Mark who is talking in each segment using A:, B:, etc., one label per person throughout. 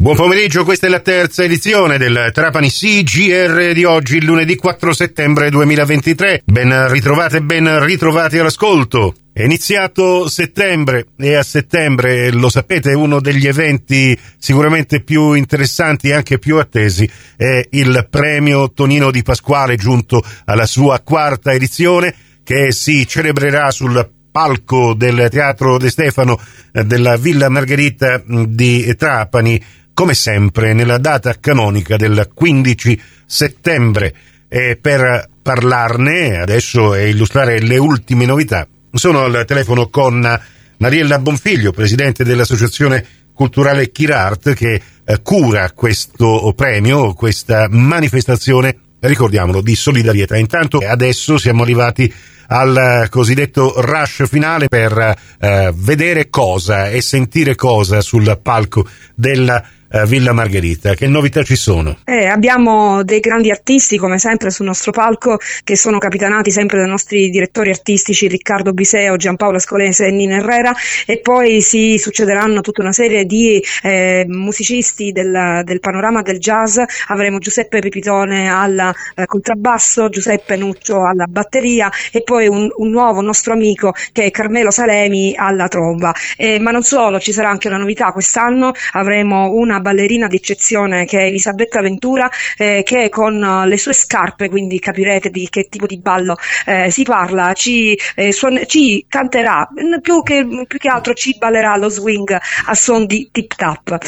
A: Buon pomeriggio, questa è la terza edizione del Trapani CGR di oggi, lunedì 4 settembre 2023. Ben ritrovate, ben ritrovati all'ascolto. È iniziato settembre e a settembre, lo sapete, uno degli eventi sicuramente più interessanti e anche più attesi è il premio Tonino di Pasquale giunto alla sua quarta edizione che si celebrerà sul palco del Teatro De Stefano eh, della Villa Margherita di Trapani come sempre nella data canonica del 15 settembre. E per parlarne adesso e illustrare le ultime novità, sono al telefono con Mariella Bonfiglio, presidente dell'Associazione Culturale Kirart, che eh, cura questo premio, questa manifestazione, ricordiamolo, di solidarietà. Intanto adesso siamo arrivati al cosiddetto rush finale per eh, vedere cosa e sentire cosa sul palco della eh, Villa Margherita. Che novità ci sono?
B: Eh, abbiamo dei grandi artisti, come sempre, sul nostro palco, che sono capitanati sempre dai nostri direttori artistici Riccardo Biseo, Giampaolo Scolese e Nina Herrera, e poi si succederanno tutta una serie di eh, musicisti del, del, panorama del jazz. Avremo Giuseppe Pipitone al eh, contrabbasso, Giuseppe Nuccio alla batteria e poi un, un, nuovo nostro amico che è Carmelo Salemi alla tromba. Eh, ma non solo, ci sarà anche una novità quest'anno, avremo una ballerina d'eccezione che è Elisabetta Ventura, eh, che con eh, le sue scarpe, quindi capirete di che tipo di ballo eh, si parla, ci, eh, suon- ci canterà, più che, più che, altro ci ballerà lo swing a son di tip tap.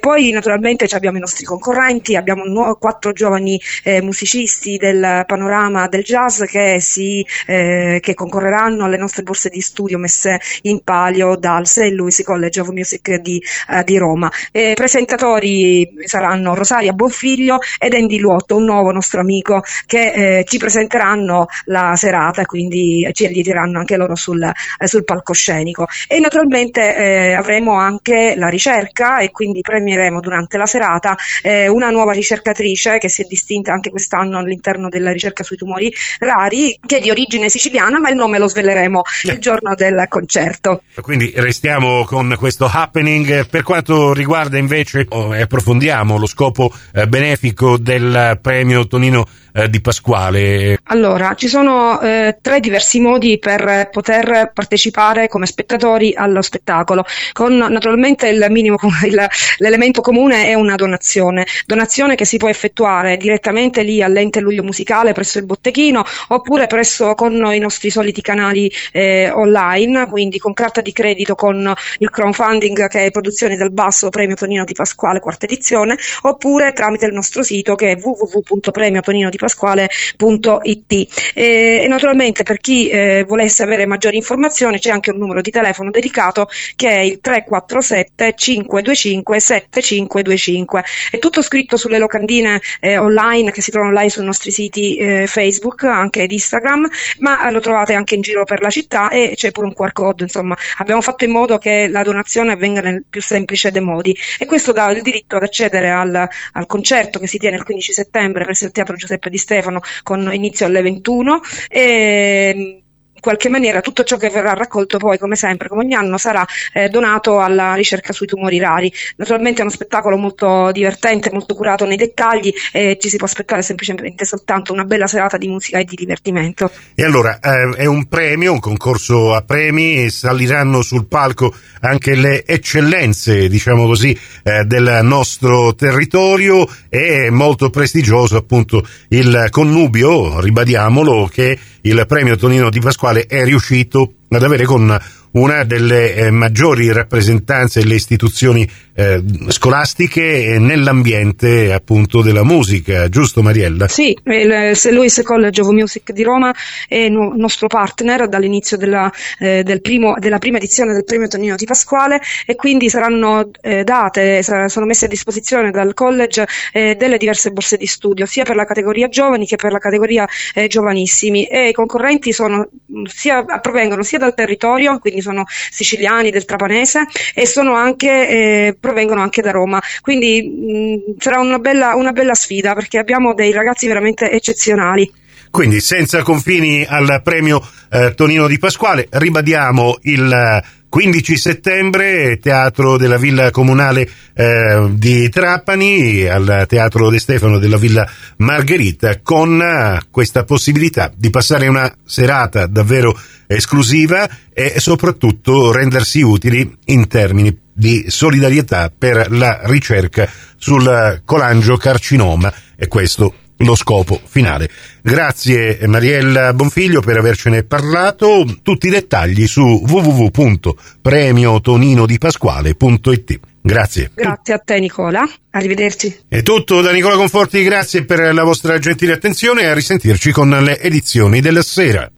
B: Poi naturalmente abbiamo i nostri concorrenti, abbiamo nu- quattro giovani eh, musicisti del panorama del jazz che, si, eh, che concorreranno alle nostre borse di studio messe in palio dal St. Louis College of Music di, di Roma. E presentatori saranno Rosaria Bonfiglio ed Andy Luotto, un nuovo nostro amico che eh, ci presenteranno la serata, quindi ci aiuteranno anche loro sul, eh, sul palcoscenico. E naturalmente eh, avremo anche la ricerca e quindi premieremo durante la serata eh, una nuova ricercatrice che si è distinta anche quest'anno all'interno della ricerca sui tumori rari, che è di origine siciliana, ma il nome lo sveleremo il giorno del concerto.
A: Quindi restiamo con questo happening. Per quanto riguarda invece oh, approfondiamo lo scopo eh, benefico del premio Tonino eh, di Pasquale?
B: Allora, ci sono eh, tre diversi modi per poter partecipare come spettatori allo spettacolo, con naturalmente il minimo, il, l'elemento comune è una donazione, donazione che si può effettuare direttamente lì all'ente Luglio Musicale presso il botteghino oppure presso con i nostri soliti canali eh, online, quindi con carta di credito con il crowdfunding che è produzione del basso premio Tonino di Pasquale quarta edizione, oppure tramite il nostro sito che è www.premiotonino.pasquale.it e, naturalmente per chi eh, volesse avere maggiori informazioni c'è anche un numero di telefono dedicato che è il 347 525 7525 è tutto scritto sulle locandine eh, online che si trovano online sui nostri siti eh, Facebook anche ed Instagram ma lo trovate anche in giro per la città e c'è pure un QR code insomma. Abbiamo fatto in modo che la donazione avvenga nel più semplice dei modi. E questo dà il diritto ad accedere al, al concerto che si tiene il 15 settembre presso il Teatro Giuseppe Di Stefano con inizio alle 21 e in qualche maniera tutto ciò che verrà raccolto poi, come sempre, come ogni anno, sarà eh, donato alla ricerca sui tumori rari. Naturalmente è uno spettacolo molto divertente, molto curato nei dettagli e ci si può aspettare semplicemente soltanto una bella serata di musica e di divertimento.
A: E allora eh, è un premio, un concorso a premi e saliranno sul palco anche le eccellenze, diciamo così, eh, del nostro territorio. È molto prestigioso appunto il connubio, ribadiamolo, che il premio Tonino di Pasquale è riuscito ad avere con una delle eh, maggiori rappresentanze delle istituzioni eh, scolastiche nell'ambiente appunto della musica, giusto Mariella?
B: Sì, il St. Louis College of Music di Roma è nostro partner dall'inizio della, eh, del primo, della prima edizione del premio Tonino di Pasquale e quindi saranno eh, date, sono messe a disposizione dal college eh, delle diverse borse di studio, sia per la categoria giovani che per la categoria eh, giovanissimi e i concorrenti sono, sia, provengono sia dal territorio, quindi sono siciliani del Trapanese e sono anche eh, provengono anche da Roma. Quindi mh, sarà una bella, una bella sfida perché abbiamo dei ragazzi veramente eccezionali.
A: Quindi senza confini al premio eh, Tonino di Pasquale, ribadiamo il 15 settembre, Teatro della Villa Comunale eh, di Trapani, al Teatro De Stefano della Villa Margherita, con eh, questa possibilità di passare una serata davvero esclusiva e soprattutto rendersi utili in termini di solidarietà per la ricerca sul colangiocarcinoma e questo lo scopo finale. Grazie Mariella Bonfiglio per avercene parlato. Tutti i dettagli su www.premiotoninodipasquale.it. Grazie.
B: Grazie a te Nicola, arrivederci.
A: È tutto da Nicola Conforti, grazie per la vostra gentile attenzione e a risentirci con le edizioni della sera.